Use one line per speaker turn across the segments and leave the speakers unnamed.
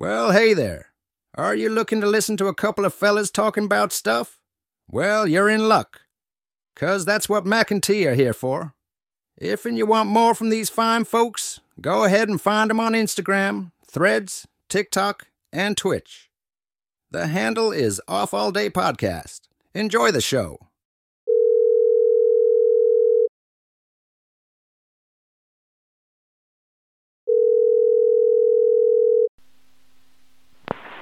Well, hey there. Are you looking to listen to a couple of fellas talking about stuff? Well, you're in luck. 'Cause that's what Mac and T are here for. If and you want more from these fine folks, go ahead and find them on Instagram, Threads, TikTok, and Twitch. The handle is Off All Day Podcast. Enjoy the show.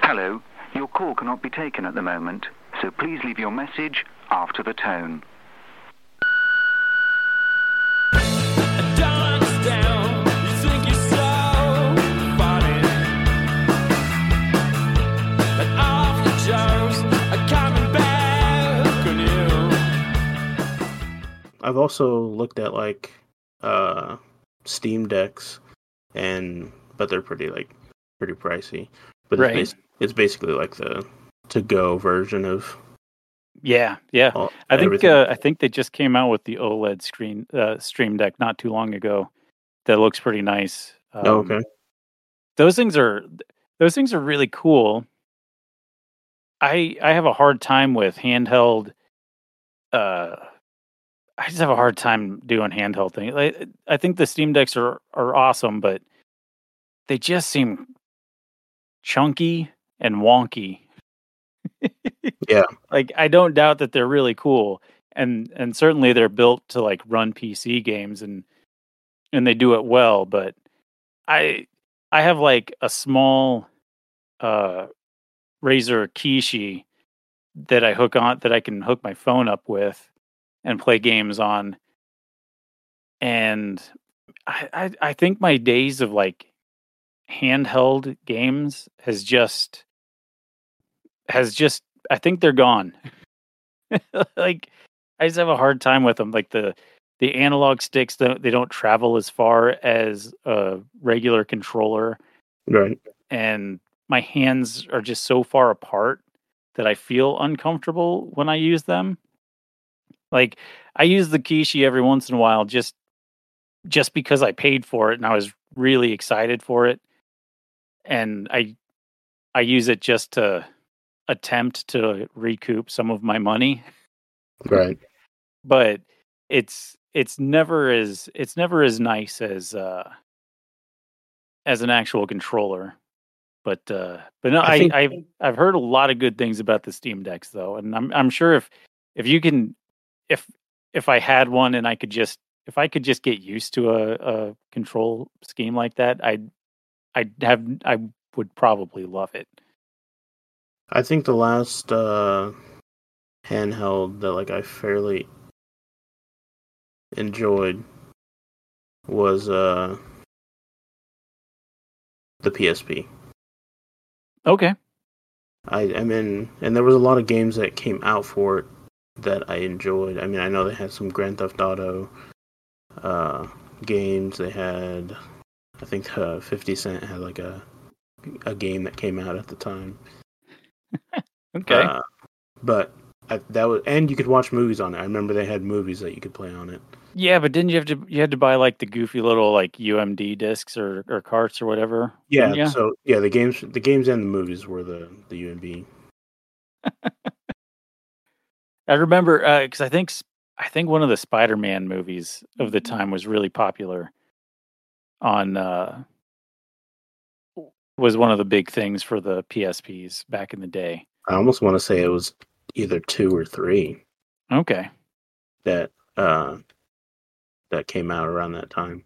Hello, your call cannot be taken at the moment, so please leave your message after the tone.
I've also looked at like uh Steam decks and but they're pretty like pretty pricey. But
Right.
it's, bas- it's basically like the to go version of
Yeah, yeah.
all,
I think uh, I think they just came out with the OLED screen uh, Steam Deck not too long ago. That looks pretty nice. Um,
oh, okay.
Those things are those things are really cool. I I have a hard time with handheld. Uh, I just have a hard time doing handheld things. Like, I think the Steam Decks are are awesome, but they just seem chunky and wonky.
Yeah.
like I don't doubt that they're really cool, and and certainly they're built to like run PC games and and they do it well. But I I have like a small uh Razer Kishi that I hook on that I can hook my phone up with and play games on. And I, I I think my days of like handheld games has just has just I think they're gone. like I just have a hard time with them. Like the the analog sticks don't they don't travel as far as a regular controller
Right.
and my hands are just so far apart that I feel uncomfortable when I use them. Like I use the Kishi every once in a while just just because I paid for it and I was really excited for it. And I I use it just to attempt to recoup some of my money,
Right.
but it's it's never as it's never as nice as uh as an actual controller. But uh but no,
I
I,
think-
I've I've heard a lot of good things about the Steam Decks though, and I'm I'm sure if if you can if if I had one and I could just if I could just get used to a, a control scheme like that, I'd I'd have I would probably love it.
I think the last uh handheld that like I fairly enjoyed was uh the PSP.
Okay.
I I mean, and there was a lot of games that came out for it that I enjoyed. I mean, I know they had some Grand Theft Auto uh, games. They had, I think, uh, Fifty Cent had like a a game that came out at the time.
Okay.
Uh, but I, that was, and you could watch movies on it. I remember they had movies that you could play on it.
yeah, but didn't you have to you had to buy like the goofy little like UMD discs or or carts or whatever?
Yeah. So yeah, the games, the games and the movies were the the UMD.
I remember because I think I think one of the Spider-Man movies of the time was really popular. On uh, was one of the big things for the PSPs back in the day.
I almost want to say it was either two or three.
Okay,
that uh that came out around that time.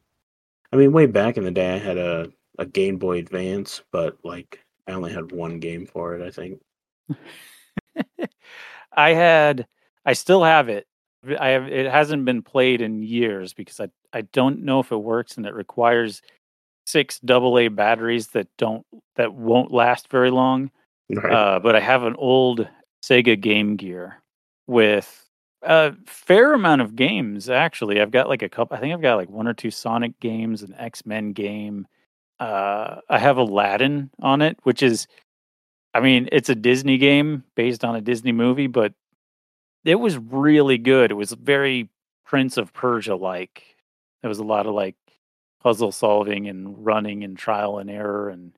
I mean, way back in the day, I had a a Game Boy Advance, but like I only had one game for it. I think.
I had I still have it. I have it hasn't been played in years because I I don't know if it works and it requires six AA batteries that don't that won't last very long.
Right.
Uh, but I have an old Sega Game Gear with a fair amount of games. Actually, I've got like a couple. I think I've got like one or two Sonic games, an X Men game. Uh, I have Aladdin on it, which is, I mean, it's a Disney game based on a Disney movie, but it was really good. It was very Prince of Persia like. There was a lot of like puzzle solving and running and trial and error and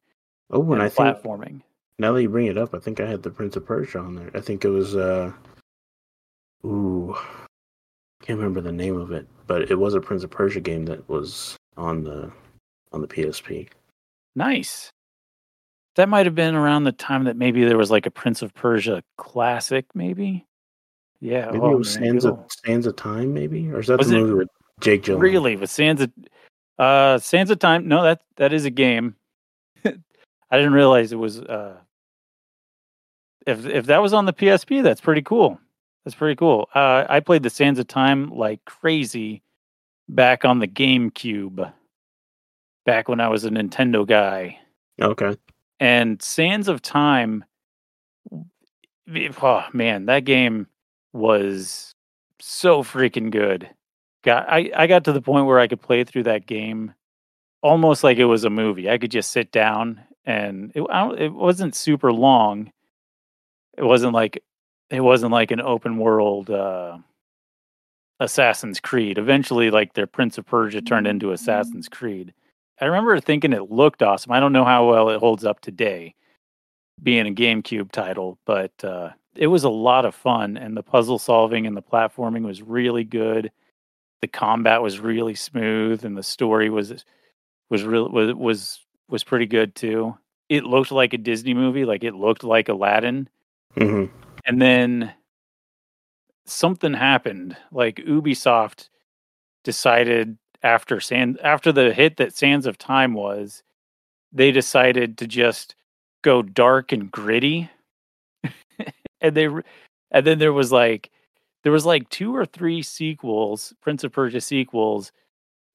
Oh, and
and
I think
platforming.
Now that you bring it up, I think I had the Prince of Persia on there. I think it was uh, ooh, can't remember the name of it, but it was a Prince of Persia game that was on the on the PSP.
Nice. That might have been around the time that maybe there was like a Prince of Persia classic, maybe. Yeah.
Maybe
oh,
it was Sands of Sands of Time, maybe, or is that
Was
the movie with Jake Gyllenhaal?
Really, with Sands of uh Sands of Time. No, that that is a game. I didn't realize it was uh if if that was on the PSP, that's pretty cool. That's pretty cool. Uh I played the Sands of Time like crazy back on the GameCube. Back when I was a Nintendo guy.
Okay.
And Sands of Time oh man, that game was so freaking good. Got I, I got to the point where I could play through that game almost like it was a movie. I could just sit down and it I don't, it wasn't super long. It wasn't like it wasn't like an open world uh Assassin's Creed. Eventually like their Prince of Persia turned into Assassin's Creed. I remember thinking it looked awesome. I don't know how well it holds up today being a GameCube title, but uh, it was a lot of fun, and the puzzle solving and the platforming was really good. The combat was really smooth, and the story was was real was was was pretty good too. It looked like a Disney movie, like it looked like Aladdin,
hmm
and then something happened. Like Ubisoft decided after Sand after the hit that Sands of Time was, they decided to just go dark and gritty. and they and then there was like there was like two or three sequels, Prince of Persia sequels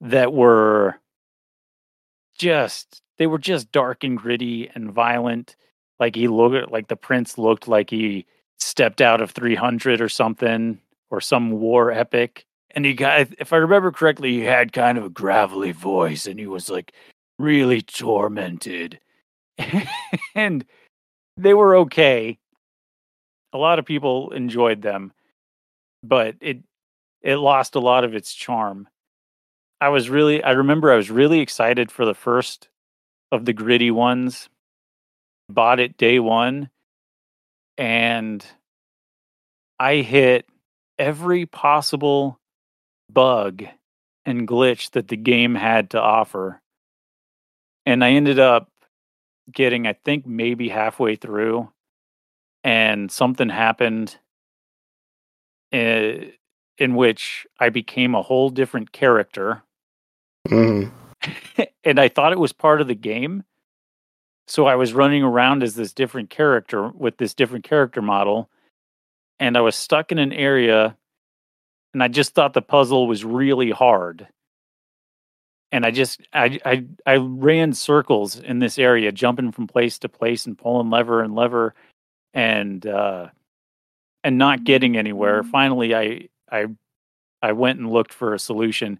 that were just they were just dark and gritty and violent. Like he looked like the prince looked like he stepped out of 300 or something or some war epic. And he got, if I remember correctly, he had kind of a gravelly voice and he was like really tormented. and they were okay. A lot of people enjoyed them, but it it lost a lot of its charm. I was really I remember I was really excited for the first of the gritty ones. Bought it day 1 and I hit every possible bug and glitch that the game had to offer. And I ended up getting, I think, maybe halfway through, and something happened in, in which I became a whole different character.
Hmm
and I thought it was part of the game. So I was running around as this different character with this different character model. And I was stuck in an area and I just thought the puzzle was really hard. And I just I I I ran circles in this area, jumping from place to place and pulling lever and lever and uh and not getting anywhere. Finally I I I went and looked for a solution.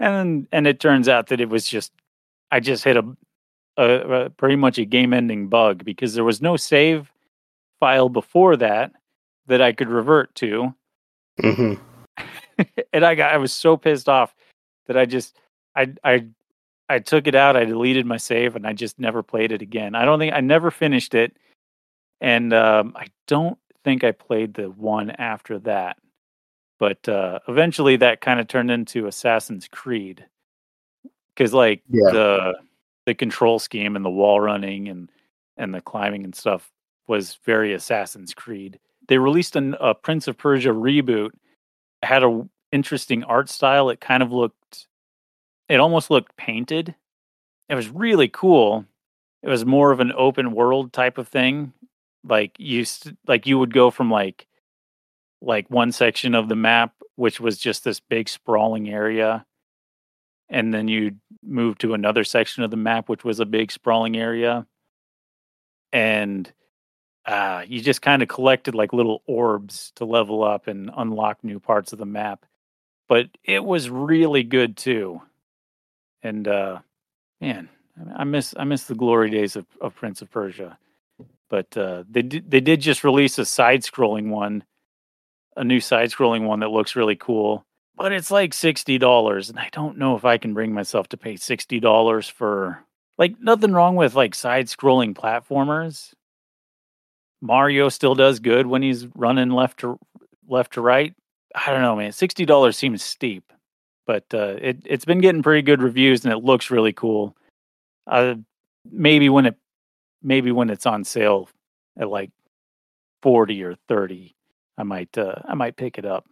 And and it turns out that it was just I just hit a, a, a pretty much a game ending bug because there was no save file before that that I could revert to
hmm
and I got I was so pissed off that I just I I I took it out, I deleted my save and I just never played it again. I don't think I never finished it and um I don't think I played the one after that. But uh eventually that kind of turned into Assassin's Creed cuz like
Yeah.
the the control scheme and the wall running and and the climbing and stuff was very Assassin's Creed. They released an, a Prince of Persia reboot it had a interesting art style. It kind of looked, it almost looked painted. It was really cool. It was more of an open world type of thing. Like you, st- like you would go from like, like one section of the map, which was just this big sprawling area, and then you'd move to another section of the map, which was a big sprawling area, and uh, you just kind of collected like little orbs to level up and unlock new parts of the map. But it was really good too. And uh, man, I miss I miss the glory days of, of Prince of Persia. But uh, they they did just release a side scrolling one, a new side scrolling one that looks really cool. But it's like sixty dollars, and I don't know if I can bring myself to pay sixty dollars for like nothing wrong with like side scrolling platformers. Mario still does good when he's running left to left to right. I don't know, man. Sixty dollars seems steep, but uh, it it's been getting pretty good reviews and it looks really cool. Uh, maybe when it maybe when it's on sale at like forty or thirty, I might uh, I might pick it up.